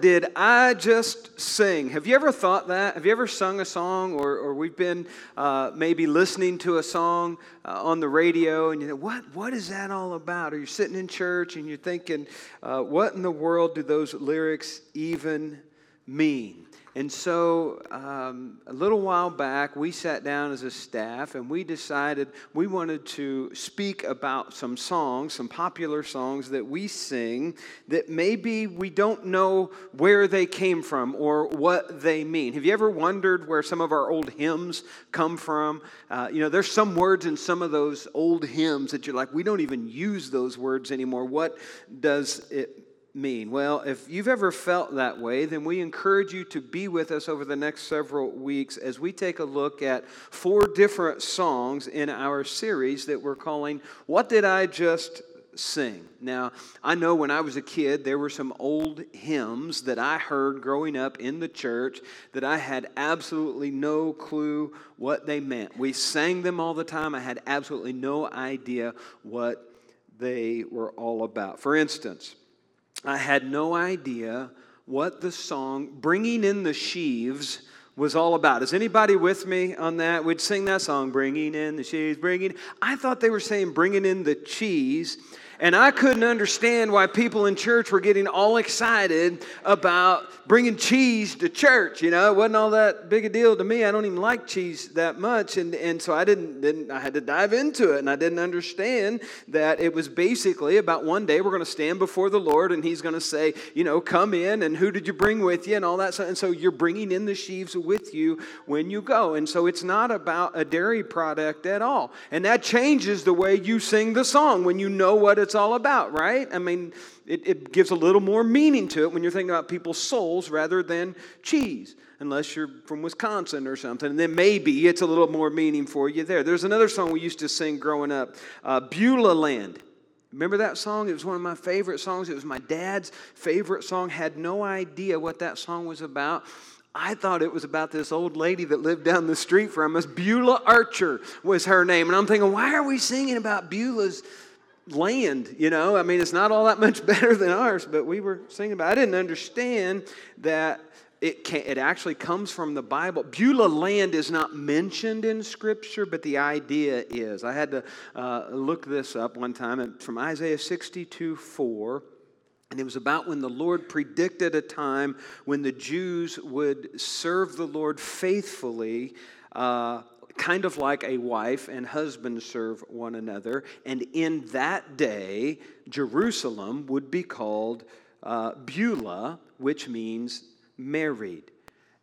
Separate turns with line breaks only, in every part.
did I just sing? Have you ever thought that? Have you ever sung a song, or, or we've been uh, maybe listening to a song uh, on the radio, and you know, what, what is that all about? Or you're sitting in church and you're thinking, uh, what in the world do those lyrics even mean? And so, um, a little while back, we sat down as a staff and we decided we wanted to speak about some songs, some popular songs that we sing that maybe we don't know where they came from or what they mean. Have you ever wondered where some of our old hymns come from? Uh, you know, there's some words in some of those old hymns that you're like, we don't even use those words anymore. What does it mean? Well, if you've ever felt that way, then we encourage you to be with us over the next several weeks as we take a look at four different songs in our series that we're calling What Did I Just Sing? Now, I know when I was a kid, there were some old hymns that I heard growing up in the church that I had absolutely no clue what they meant. We sang them all the time. I had absolutely no idea what they were all about. For instance, I had no idea what the song Bringing in the Sheaves was all about. Is anybody with me on that? We'd sing that song, Bringing in the Sheaves, Bringing. I thought they were saying Bringing in the Cheese. And I couldn't understand why people in church were getting all excited about bringing cheese to church. You know, it wasn't all that big a deal to me. I don't even like cheese that much. And, and so I didn't, didn't, I had to dive into it. And I didn't understand that it was basically about one day we're going to stand before the Lord and He's going to say, you know, come in and who did you bring with you and all that. And so you're bringing in the sheaves with you when you go. And so it's not about a dairy product at all. And that changes the way you sing the song when you know what it's all about, right? I mean, it, it gives a little more meaning to it when you're thinking about people's souls rather than cheese unless you're from Wisconsin or something. And then maybe it's a little more meaning for you there. There's another song we used to sing growing up, uh, Beulah Land. Remember that song? It was one of my favorite songs. It was my dad's favorite song. Had no idea what that song was about. I thought it was about this old lady that lived down the street from us. Beulah Archer was her name. And I'm thinking, why are we singing about Beulah's land, you know. I mean, it's not all that much better than ours, but we were singing about. It. I didn't understand that it can, it actually comes from the Bible. Beulah land is not mentioned in Scripture, but the idea is. I had to uh, look this up one time and from Isaiah 62 4. And it was about when the Lord predicted a time when the Jews would serve the Lord faithfully uh, kind of like a wife and husband serve one another. And in that day, Jerusalem would be called uh, Beulah, which means married.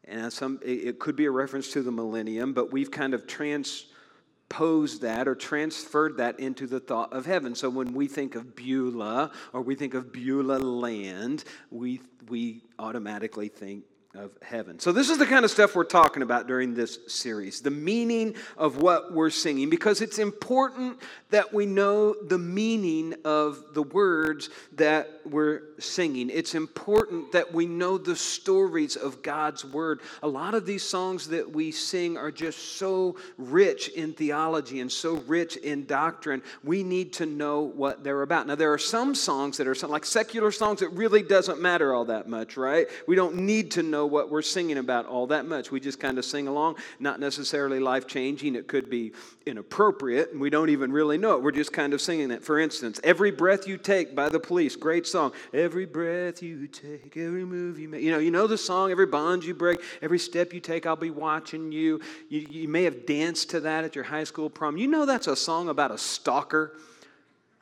And some, it could be a reference to the millennium, but we've kind of transposed that or transferred that into the thought of heaven. So when we think of Beulah or we think of Beulah land, we, we automatically think of heaven. So, this is the kind of stuff we're talking about during this series the meaning of what we're singing, because it's important that we know the meaning of the words that we're singing. It's important that we know the stories of God's word. A lot of these songs that we sing are just so rich in theology and so rich in doctrine. We need to know what they're about. Now, there are some songs that are like secular songs, it really doesn't matter all that much, right? We don't need to know know what we're singing about all that much. We just kind of sing along, not necessarily life changing. It could be inappropriate, and we don't even really know it. We're just kind of singing it. For instance, Every Breath You Take by the police, great song. Every breath you take, every move you make. You know, you know the song, every bond you break, every step you take, I'll be watching you. You, you may have danced to that at your high school prom. You know that's a song about a stalker.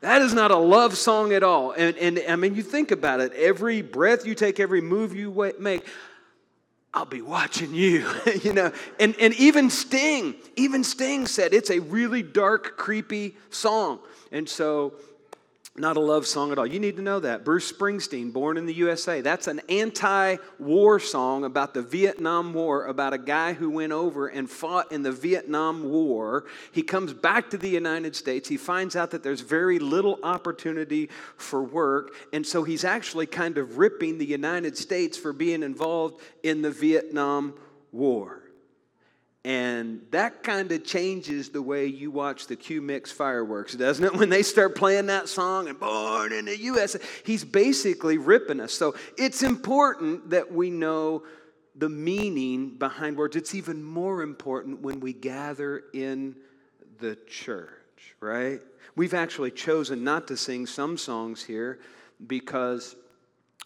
That is not a love song at all. And, and I mean, you think about it. Every breath you take, every move you make, I'll be watching you, you know. And, and even Sting, even Sting said it's a really dark, creepy song. And so not a love song at all. You need to know that. Bruce Springsteen, Born in the USA, that's an anti war song about the Vietnam War, about a guy who went over and fought in the Vietnam War. He comes back to the United States. He finds out that there's very little opportunity for work. And so he's actually kind of ripping the United States for being involved in the Vietnam War. And that kind of changes the way you watch the Q Mix fireworks, doesn't it? When they start playing that song and born in the USA, he's basically ripping us. So it's important that we know the meaning behind words. It's even more important when we gather in the church, right? We've actually chosen not to sing some songs here because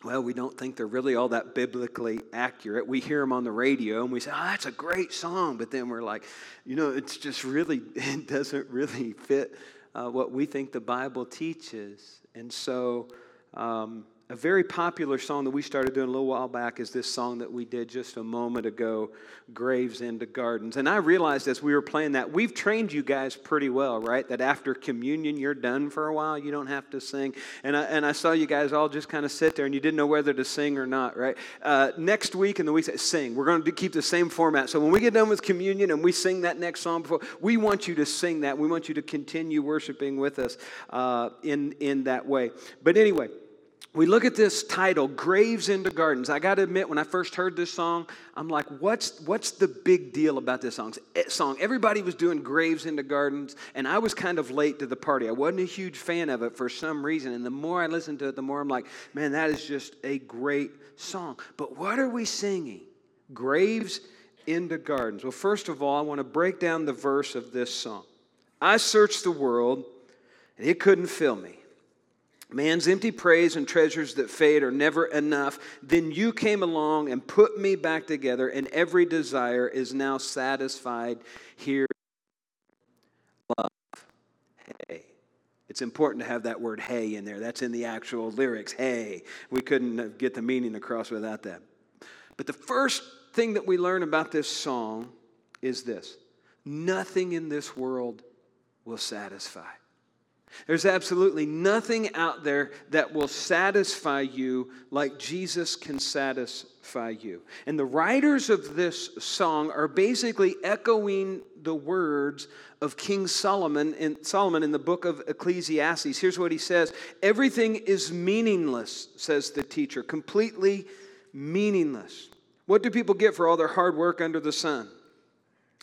well, we don't think they're really all that biblically accurate. We hear them on the radio and we say, oh, that's a great song. But then we're like, you know, it's just really, it doesn't really fit uh, what we think the Bible teaches. And so, um, a very popular song that we started doing a little while back is this song that we did just a moment ago, Graves into Gardens. And I realized as we were playing that, we've trained you guys pretty well, right? That after communion, you're done for a while. You don't have to sing. And I, and I saw you guys all just kind of sit there and you didn't know whether to sing or not, right? Uh, next week and the week, sing. We're going to keep the same format. So when we get done with communion and we sing that next song before, we want you to sing that. We want you to continue worshiping with us uh, in, in that way. But anyway, we look at this title, Graves into Gardens. I got to admit, when I first heard this song, I'm like, what's, what's the big deal about this song? Eh, song? Everybody was doing Graves into Gardens, and I was kind of late to the party. I wasn't a huge fan of it for some reason. And the more I listened to it, the more I'm like, man, that is just a great song. But what are we singing? Graves into Gardens. Well, first of all, I want to break down the verse of this song. I searched the world, and it couldn't fill me. Man's empty praise and treasures that fade are never enough. Then you came along and put me back together, and every desire is now satisfied here. Love. Hey. It's important to have that word hey in there. That's in the actual lyrics. Hey. We couldn't get the meaning across without that. But the first thing that we learn about this song is this nothing in this world will satisfy. There's absolutely nothing out there that will satisfy you like Jesus can satisfy you. And the writers of this song are basically echoing the words of King Solomon in, Solomon in the book of Ecclesiastes. Here's what he says Everything is meaningless, says the teacher, completely meaningless. What do people get for all their hard work under the sun?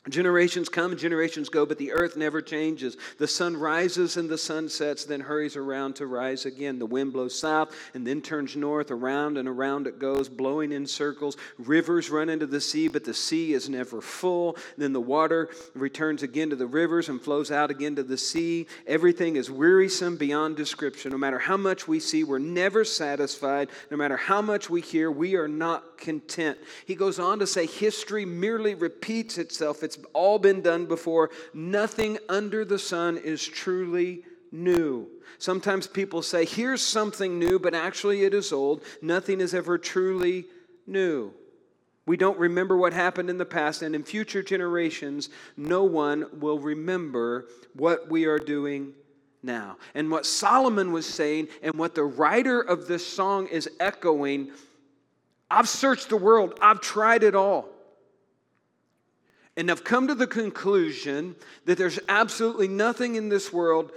Generations come and generations go, but the earth never changes. The sun rises and the sun sets, then hurries around to rise again. The wind blows south and then turns north. Around and around it goes, blowing in circles. Rivers run into the sea, but the sea is never full. Then the water returns again to the rivers and flows out again to the sea. Everything is wearisome beyond description. No matter how much we see, we're never satisfied. No matter how much we hear, we are not content. He goes on to say, history merely repeats itself. It's it's all been done before. Nothing under the sun is truly new. Sometimes people say, here's something new, but actually it is old. Nothing is ever truly new. We don't remember what happened in the past, and in future generations, no one will remember what we are doing now. And what Solomon was saying, and what the writer of this song is echoing I've searched the world, I've tried it all and have come to the conclusion that there's absolutely nothing in this world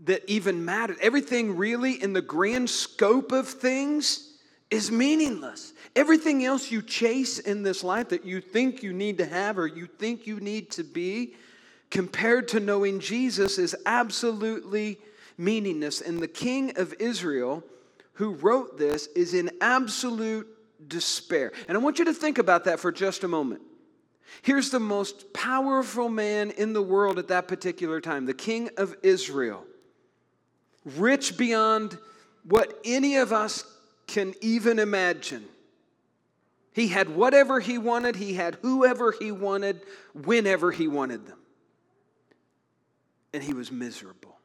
that even matters. Everything really in the grand scope of things is meaningless. Everything else you chase in this life that you think you need to have or you think you need to be, compared to knowing Jesus, is absolutely meaningless. And the king of Israel, who wrote this, is in absolute despair. And I want you to think about that for just a moment. Here's the most powerful man in the world at that particular time, the king of Israel, rich beyond what any of us can even imagine. He had whatever he wanted, he had whoever he wanted, whenever he wanted them. And he was miserable.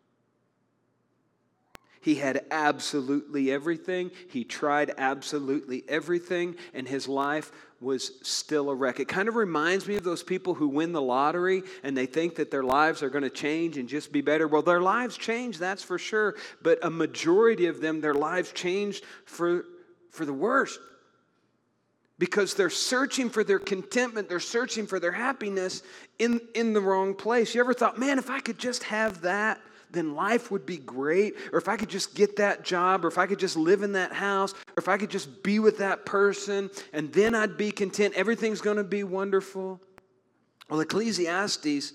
He had absolutely everything. He tried absolutely everything, and his life was still a wreck. It kind of reminds me of those people who win the lottery and they think that their lives are going to change and just be better. Well, their lives change, that's for sure, but a majority of them, their lives changed for, for the worst because they're searching for their contentment, they're searching for their happiness in, in the wrong place. You ever thought, man, if I could just have that, then life would be great. Or if I could just get that job, or if I could just live in that house, or if I could just be with that person, and then I'd be content. Everything's going to be wonderful. Well, Ecclesiastes,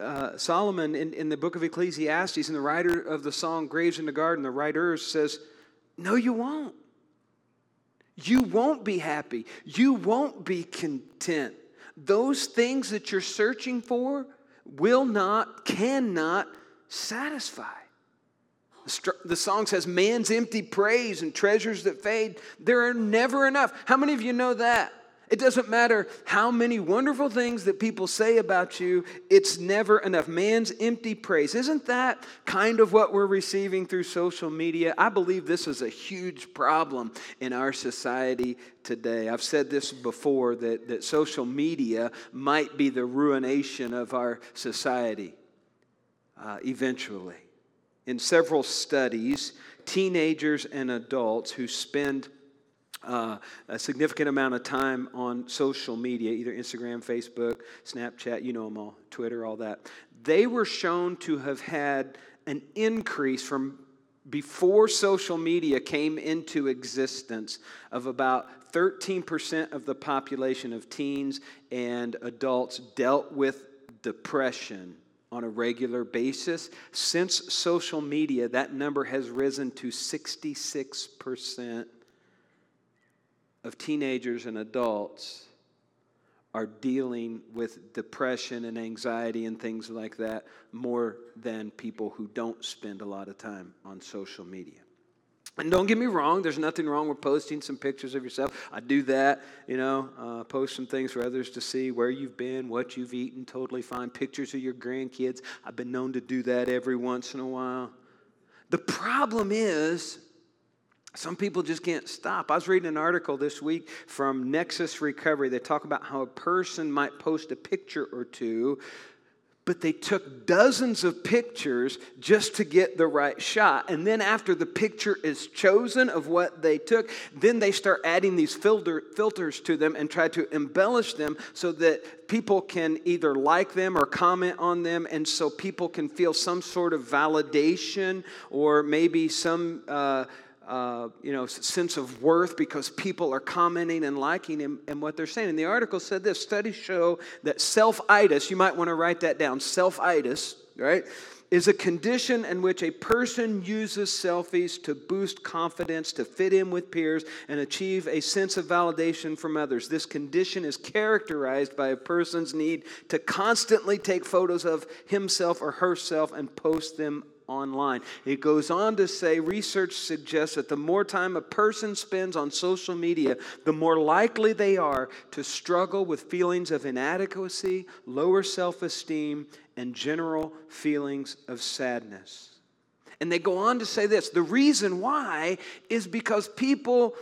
uh, Solomon in, in the book of Ecclesiastes, and the writer of the song Graves in the Garden, the writer says, No, you won't. You won't be happy. You won't be content. Those things that you're searching for will not, cannot satisfy. The song says, Man's empty praise and treasures that fade, there are never enough. How many of you know that? It doesn't matter how many wonderful things that people say about you, it's never enough. Man's empty praise. Isn't that kind of what we're receiving through social media? I believe this is a huge problem in our society today. I've said this before that, that social media might be the ruination of our society uh, eventually. In several studies, teenagers and adults who spend uh, a significant amount of time on social media, either Instagram, Facebook, Snapchat, you know them all, Twitter, all that. They were shown to have had an increase from before social media came into existence of about 13% of the population of teens and adults dealt with depression on a regular basis. Since social media, that number has risen to 66% of teenagers and adults are dealing with depression and anxiety and things like that more than people who don't spend a lot of time on social media. And don't get me wrong, there's nothing wrong with posting some pictures of yourself. I do that, you know, uh, post some things for others to see where you've been, what you've eaten, totally fine. Pictures of your grandkids. I've been known to do that every once in a while. The problem is, some people just can't stop. I was reading an article this week from Nexus Recovery. They talk about how a person might post a picture or two, but they took dozens of pictures just to get the right shot. And then, after the picture is chosen of what they took, then they start adding these filter, filters to them and try to embellish them so that people can either like them or comment on them, and so people can feel some sort of validation or maybe some. Uh, uh, you know, sense of worth because people are commenting and liking him and what they're saying. And the article said this studies show that self-itis, you might want to write that down, self-itis, right, is a condition in which a person uses selfies to boost confidence, to fit in with peers, and achieve a sense of validation from others. This condition is characterized by a person's need to constantly take photos of himself or herself and post them online. It goes on to say research suggests that the more time a person spends on social media, the more likely they are to struggle with feelings of inadequacy, lower self esteem, and general feelings of sadness. And they go on to say this the reason why is because people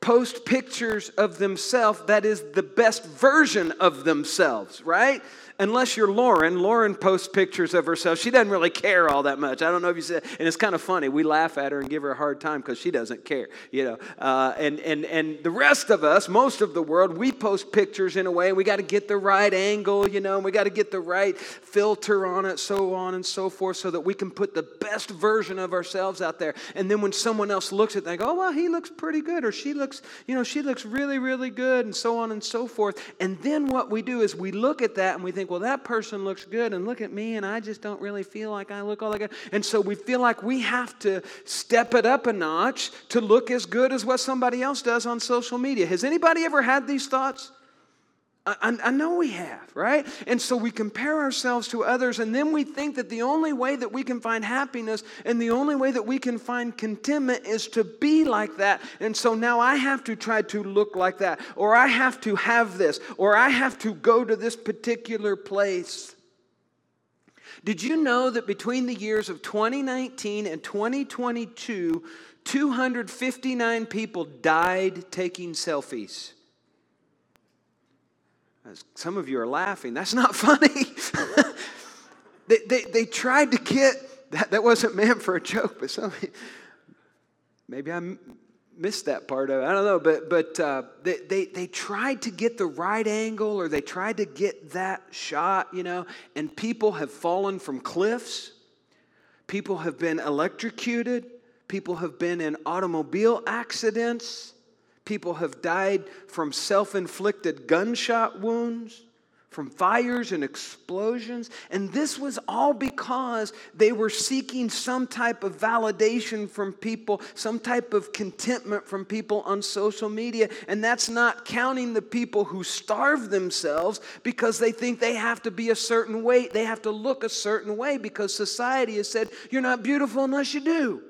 post pictures of themselves that is the best version of themselves, right? Unless you're Lauren, Lauren posts pictures of herself. She doesn't really care all that much. I don't know if you said, and it's kind of funny. We laugh at her and give her a hard time because she doesn't care, you know. Uh, and, and, and the rest of us, most of the world, we post pictures in a way, we got to get the right angle, you know, and we got to get the right filter on it, so on and so forth, so that we can put the best version of ourselves out there. And then when someone else looks at it, they go, oh, well, he looks pretty good, or she looks, you know, she looks really, really good, and so on and so forth. And then what we do is we look at that and we think, think, well, that person looks good, and look at me, and I just don't really feel like I look all that good. And so we feel like we have to step it up a notch to look as good as what somebody else does on social media. Has anybody ever had these thoughts? I, I, know we have, right? And so we compare ourselves to others, and then we think that the only way that we can find happiness and the only way that we can find contentment is to be like that. And so now I have to try to look like that, or I have to have this, or I have to go to this particular place. Did you know that between the years of 2019 and 2022, 259 people died taking selfies? Some of you are laughing. That's not funny. they, they, they tried to get, that, that wasn't meant for a joke, but some, maybe I missed that part of it. I don't know, but, but uh, they, they, they tried to get the right angle or they tried to get that shot, you know, and people have fallen from cliffs. People have been electrocuted. People have been in automobile accidents. People have died from self inflicted gunshot wounds, from fires and explosions. And this was all because they were seeking some type of validation from people, some type of contentment from people on social media. And that's not counting the people who starve themselves because they think they have to be a certain way, they have to look a certain way because society has said, You're not beautiful unless you do.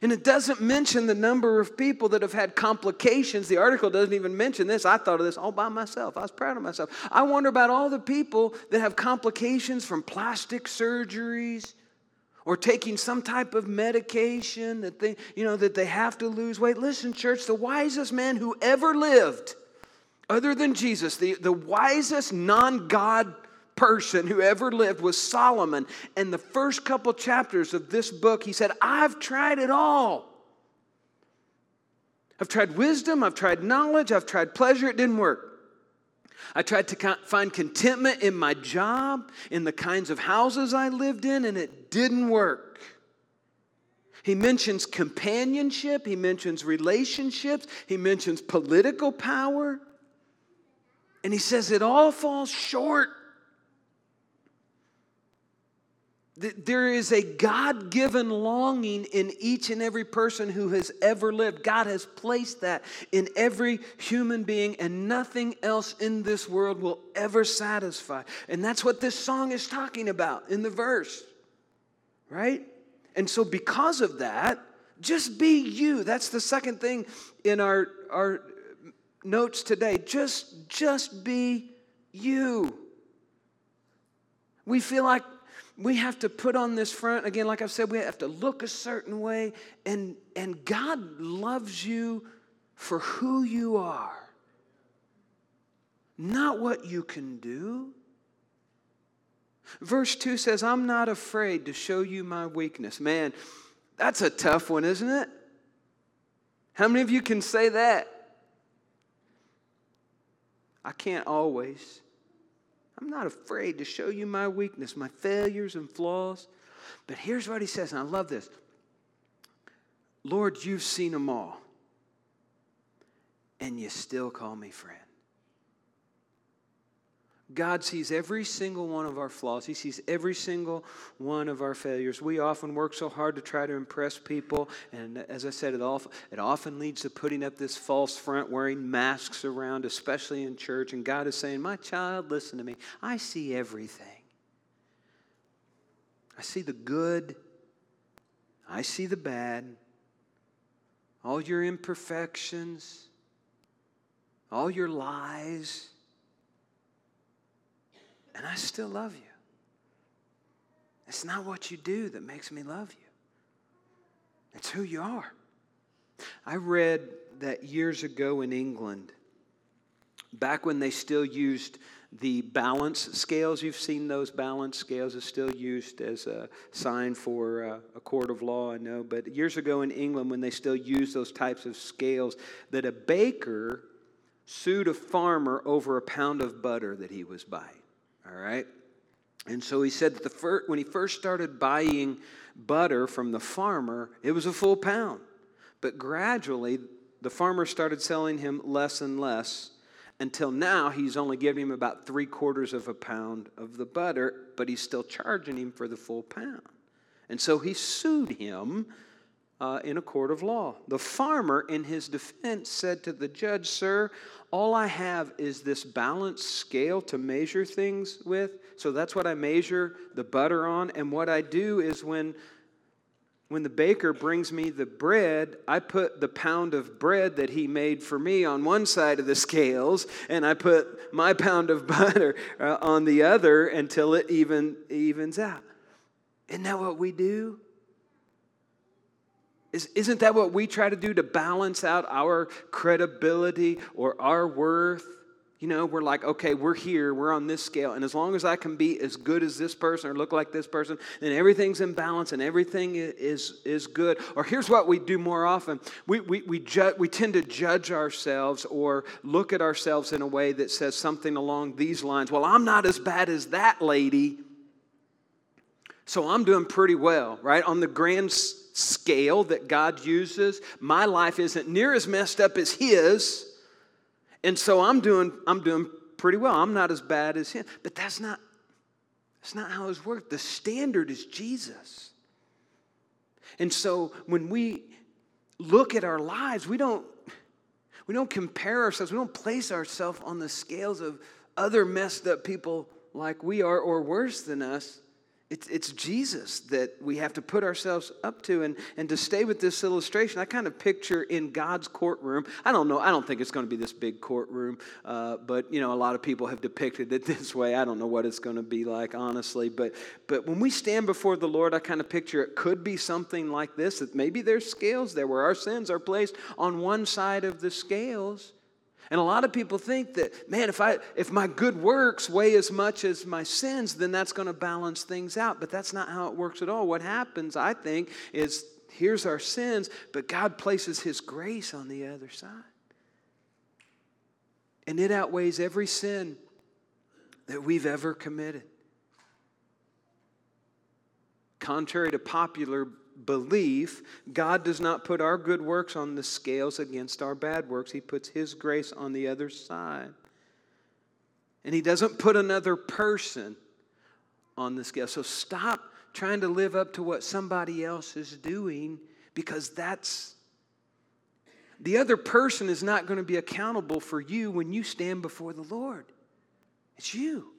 And it doesn't mention the number of people that have had complications. The article doesn't even mention this. I thought of this all by myself. I was proud of myself. I wonder about all the people that have complications from plastic surgeries or taking some type of medication that they, you know, that they have to lose weight. Listen, church, the wisest man who ever lived, other than Jesus, the, the wisest non-God person who ever lived was Solomon. And the first couple chapters of this book, he said, I've tried it all. I've tried wisdom, I've tried knowledge, I've tried pleasure, it didn't work. I tried to find contentment in my job, in the kinds of houses I lived in, and it didn't work. He mentions companionship, he mentions relationships, he mentions political power, and he says it all falls short. There is a God given longing in each and every person who has ever lived. God has placed that in every human being, and nothing else in this world will ever satisfy. And that's what this song is talking about in the verse, right? And so, because of that, just be you. That's the second thing in our, our notes today. Just, just be you. We feel like we have to put on this front. Again like i've said we have to look a certain way. And and god loves you for who you are not what you can do. Verse 2 says i'm not afraid to show you my weakness. Man that's a tough one isn't it? How many of you can say that? I can't always I'm not afraid to show you my weakness, my failures and flaws. But here's what he says, and I love this Lord, you've seen them all, and you still call me friend. God sees every single one of our flaws. He sees every single one of our failures. We often work so hard to try to impress people. And as I said, it, often, leads to putting up this false front, wearing masks around, especially in church. And God is saying, My child, listen to me. I see everything. I see the good, I see the bad, all your imperfections, all your lies and I still love you. It's not what you do that makes me love you, it's who you are. I read that years ago in England, back when they still used the balance scales, you've seen those balance scales, are still used as a sign for uh, a court of law, I know. But years ago in England, when they still used those types of scales, that a baker sued a farmer over a pound of butter that he was buying. All right? And so he said that the first, when he first started buying butter from the farmer, it was a full pound. But gradually, the farmer started selling him less and less until now he's only giving him about three quarters of a pound of the butter, but he's still charging him for the full pound. And so he sued him uh, in a court of law. The farmer, in his defense, said to the judge, Sir, all I have is this balanced scale to measure things with. So that's what I measure the butter on. And what I do is when when the baker brings me the bread, I put the pound of bread that he made for me on one side of the scales, and I put my pound of butter uh, on the other until it even evens out. Isn't that what we do? Is, isn't that what we try to do to balance out our credibility or our worth? You know, we're like, okay, we're here, we're on this scale, and as long as I can be as good as this person or look like this person, then everything's in balance and everything is, is good. Or here's what we do more often we, we, we, ju- we tend to judge ourselves or look at ourselves in a way that says something along these lines Well, I'm not as bad as that lady, so I'm doing pretty well, right? On the grand scale that God uses. My life isn't near as messed up as His. And so I'm doing, I'm doing pretty well. I'm not as bad as him. But that's not, that's not how it's worked. The standard is Jesus. And so when we look at our lives, we don't, we don't compare ourselves, we don't place ourselves on the scales of other messed up people like we are or worse than us. It's, it's Jesus that we have to put ourselves up to. And, and to stay with this illustration, I kind of picture in God's courtroom. I don't know, I don't think it's going to be this big courtroom, uh, but, you know, a lot of people have depicted it this way. I don't know what it's going to be like, honestly. But, but when we stand before the Lord, I kind of picture it could be something like this that maybe there's scales there where our sins are placed on one side of the scales and a lot of people think that, man, if, I, if my good works weigh as much as my sins, then that's going to balance things out. But that's not how it works at all. What happens, I think, is here's our sins, but God places His grace on the other side. And it outweighs every sin that we've ever committed. Contrary to popular belief, God does not put our good works on the scales against our bad works. He puts His grace on the other side. And He doesn't put another person on the scale. So stop trying to live up to what somebody else is doing because that's the other person is not going to be accountable for you when you stand before the Lord. It's you.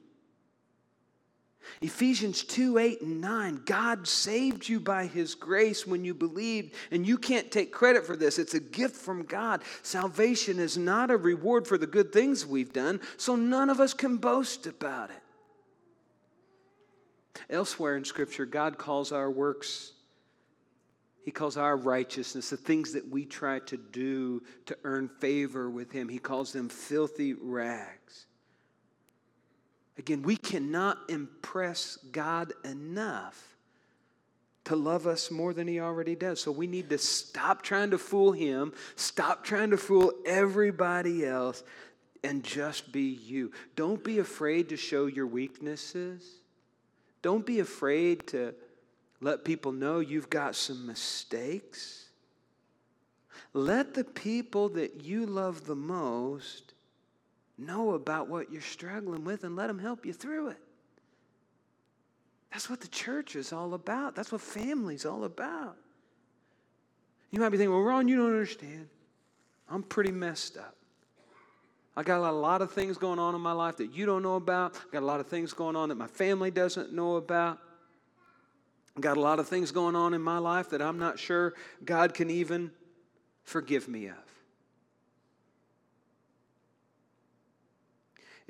Ephesians 2 8 and 9. God saved you by his grace when you believed, and you can't take credit for this. It's a gift from God. Salvation is not a reward for the good things we've done, so none of us can boast about it. Elsewhere in Scripture, God calls our works, He calls our righteousness, the things that we try to do to earn favor with Him, He calls them filthy rags. Again, we cannot impress God enough to love us more than He already does. So we need to stop trying to fool Him, stop trying to fool everybody else, and just be you. Don't be afraid to show your weaknesses. Don't be afraid to let people know you've got some mistakes. Let the people that you love the most know about what you're struggling with and let them help you through it. That's what the church is all about. That's what family's all about. You might be thinking, well, Ron, you don't understand. I'm pretty messed up. I got a lot of things going on in my life that you don't know about. I got a lot of things going on that my family doesn't know about. I got a lot of things going on in my life that I'm not sure God can even forgive me of.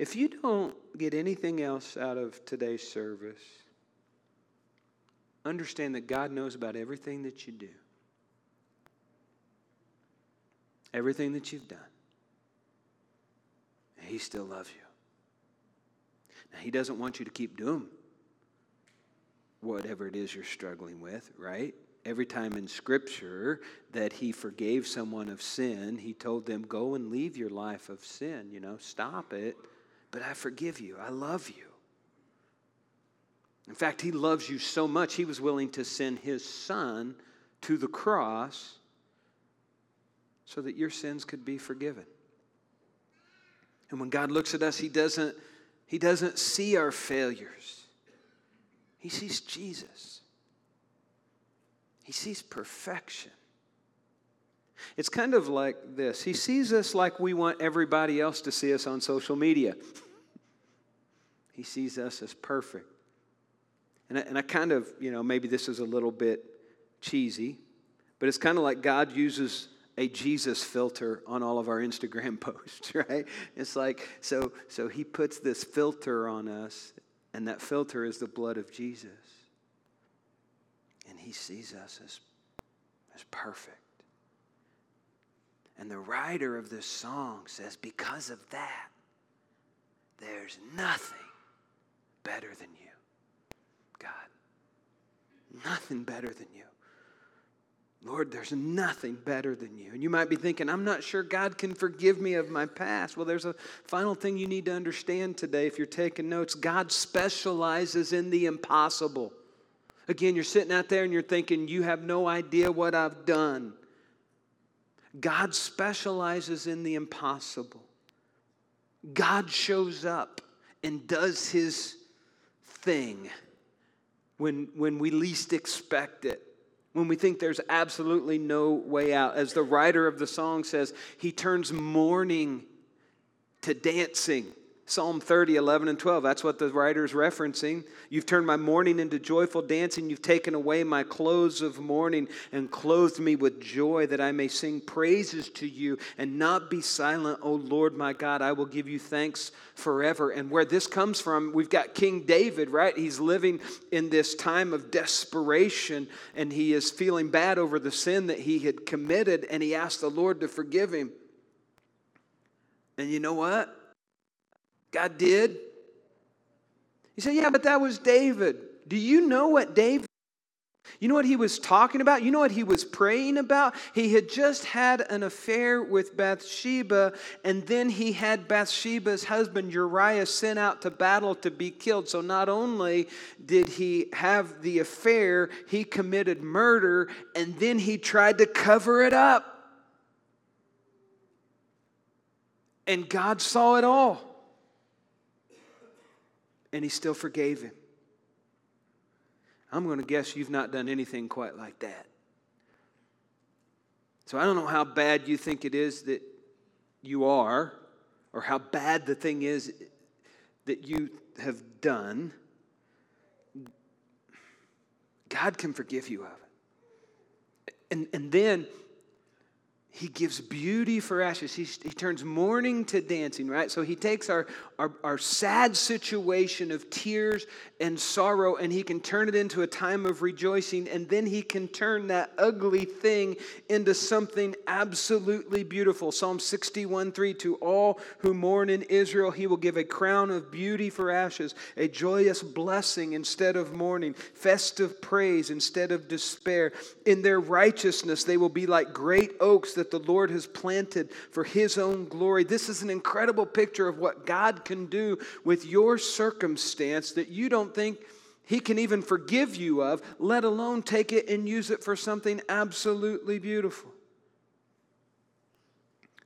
If you don't get anything else out of today's service, understand that God knows about everything that you do, everything that you've done. And He still loves you. Now, He doesn't want you to keep doing whatever it is you're struggling with, right? Every time in Scripture that He forgave someone of sin, He told them, Go and leave your life of sin. You know, stop it but I forgive you. I love you. In fact, he loves you so much, he was willing to send his son to the cross so that your sins could be forgiven. And when God looks at us, he doesn't, he doesn't see our failures, he sees Jesus, he sees perfection. It's kind of like this He sees us like we want everybody else to see us on social media. he sees us as perfect. And I, and I kind of, you know, maybe this is a little bit cheesy, but it's kind of like God uses a Jesus filter on all of our Instagram posts, right? It's like, so, so he puts this filter on us, and that filter is the blood of Jesus. And he sees us as, as perfect. And the writer of this song says, because of that, there's nothing better than you, God. Nothing better than you. Lord, there's nothing better than you. And you might be thinking, I'm not sure God can forgive me of my past. Well, there's a final thing you need to understand today if you're taking notes. God specializes in the impossible. Again, you're sitting out there and you're thinking, you have no idea what I've done. God specializes in the impossible. God shows up and does his thing when, when we least expect it, when we think there's absolutely no way out. As the writer of the song says, he turns mourning to dancing. Psalm 30, 11, and 12. That's what the writer is referencing. You've turned my mourning into joyful dancing. You've taken away my clothes of mourning and clothed me with joy that I may sing praises to you and not be silent. O Lord my God, I will give you thanks forever. And where this comes from, we've got King David, right? He's living in this time of desperation and he is feeling bad over the sin that he had committed and he asked the Lord to forgive him. And you know what? God did. You say, yeah, but that was David. Do you know what David? You know what he was talking about? You know what he was praying about? He had just had an affair with Bathsheba, and then he had Bathsheba's husband Uriah sent out to battle to be killed. So not only did he have the affair, he committed murder, and then he tried to cover it up. And God saw it all and he still forgave him. I'm going to guess you've not done anything quite like that. So I don't know how bad you think it is that you are, or how bad the thing is that you have done. God can forgive you of it. And, and then he gives beauty for ashes. He, he turns mourning to dancing, right? So he takes our, our, our sad situation of tears and sorrow and he can turn it into a time of rejoicing. And then he can turn that ugly thing into something absolutely beautiful. Psalm 61 3 To all who mourn in Israel, he will give a crown of beauty for ashes, a joyous blessing instead of mourning, festive praise instead of despair. In their righteousness, they will be like great oaks that the Lord has planted for His own glory. This is an incredible picture of what God can do with your circumstance that you don't think He can even forgive you of, let alone take it and use it for something absolutely beautiful.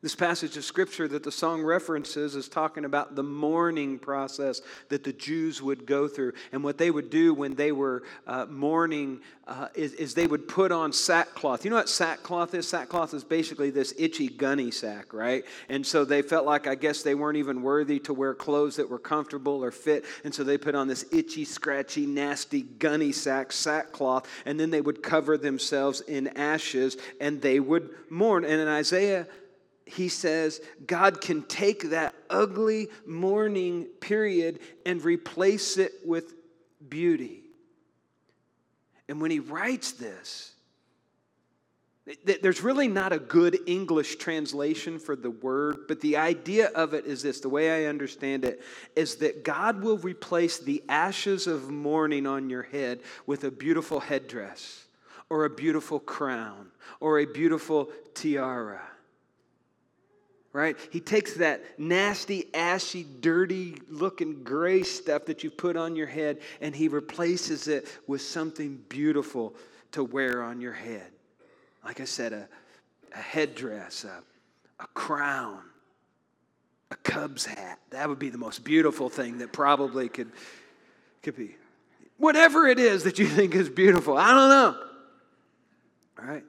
This passage of scripture that the song references is talking about the mourning process that the Jews would go through. And what they would do when they were uh, mourning uh, is, is, they would put on sackcloth. You know what sackcloth is? Sackcloth is basically this itchy gunny sack, right? And so they felt like, I guess, they weren't even worthy to wear clothes that were comfortable or fit. And so they put on this itchy, scratchy, nasty gunny sack, sackcloth. And then they would cover themselves in ashes and they would mourn. And in Isaiah, he says God can take that ugly mourning period and replace it with beauty. And when he writes this, there's really not a good English translation for the word, but the idea of it is this the way I understand it is that God will replace the ashes of mourning on your head with a beautiful headdress, or a beautiful crown, or a beautiful tiara right? He takes that nasty, ashy, dirty looking gray stuff that you put on your head and he replaces it with something beautiful to wear on your head. Like I said, a, a headdress, a, a crown, a Cubs hat. That would be the most beautiful thing that probably could, could be. Whatever it is that you think is beautiful, I don't know. All right?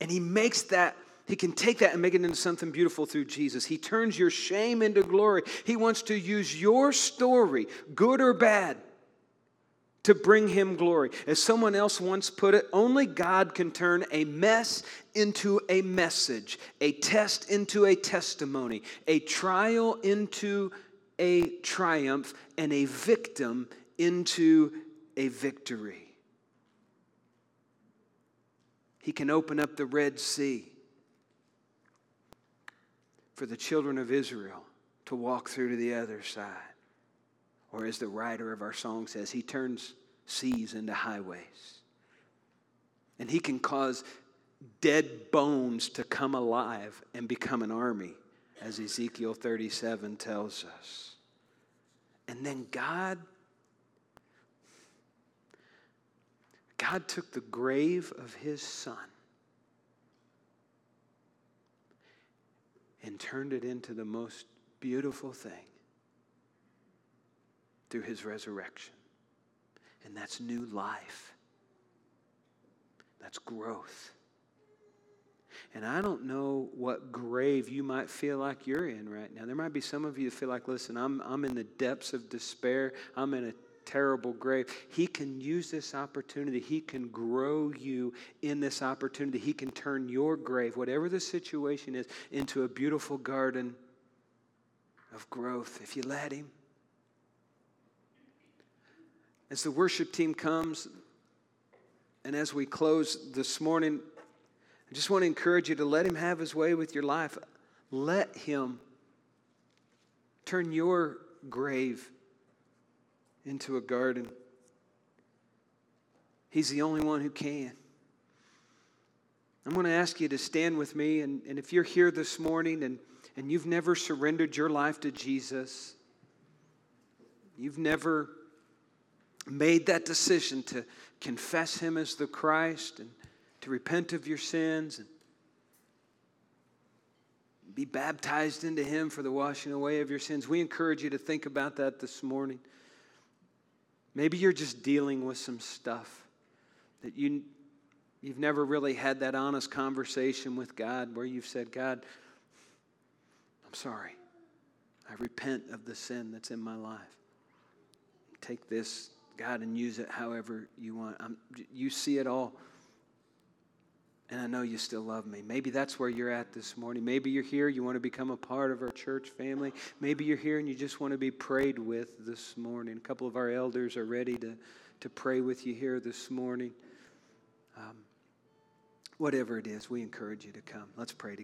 And he makes that he can take that and make it into something beautiful through Jesus. He turns your shame into glory. He wants to use your story, good or bad, to bring him glory. As someone else once put it, only God can turn a mess into a message, a test into a testimony, a trial into a triumph, and a victim into a victory. He can open up the Red Sea for the children of Israel to walk through to the other side. Or as the writer of our song says, he turns seas into highways. And he can cause dead bones to come alive and become an army, as Ezekiel 37 tells us. And then God God took the grave of his son and turned it into the most beautiful thing through his resurrection. And that's new life, that's growth. And I don't know what grave you might feel like you're in right now. There might be some of you that feel like, listen, I'm, I'm in the depths of despair. I'm in a terrible grave. He can use this opportunity. He can grow you in this opportunity. He can turn your grave, whatever the situation is, into a beautiful garden of growth if you let Him. As the worship team comes, and as we close this morning, I just want to encourage you to let Him have His way with your life. Let Him turn your grave into a garden. He's the only one who can. I'm going to ask you to stand with me, and, and if you're here this morning and, and you've never surrendered your life to Jesus, you've never made that decision to confess Him as the Christ and to repent of your sins and be baptized into Him for the washing away of your sins, we encourage you to think about that this morning. Maybe you're just dealing with some stuff that you, you've never really had that honest conversation with God where you've said, God, I'm sorry. I repent of the sin that's in my life. Take this, God, and use it however you want. I'm, you see it all. And I know you still love me. Maybe that's where you're at this morning. Maybe you're here, you want to become a part of our church family. Maybe you're here and you just want to be prayed with this morning. A couple of our elders are ready to, to pray with you here this morning. Um, whatever it is, we encourage you to come. Let's pray together.